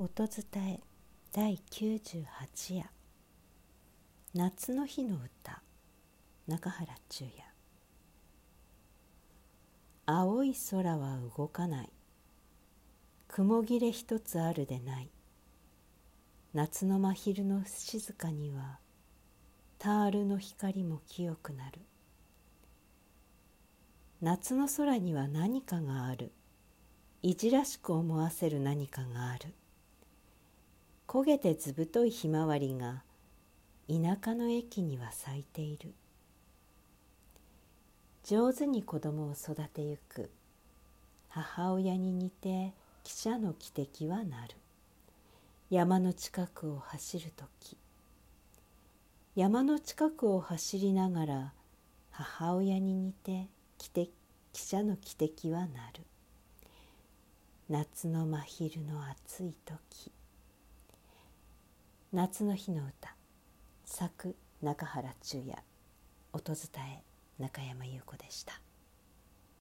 音伝え第98夜。夏の日の歌。中原中也。青い空は動かない。雲切れ一つあるでない。夏の真昼の静かにはタールの光も清くなる。夏の空には何かがある。いじらしく思わせる何かがある。焦げてずぶといひまわりが田舎の駅には咲いている。上手に子供を育てゆく。母親に似て汽車の汽笛はなる。山の近くを走る時。山の近くを走りながら母親に似て汽車の汽笛はなる。夏の真昼の暑い時。夏の日の歌。作中原中也。音伝え中山優子でした。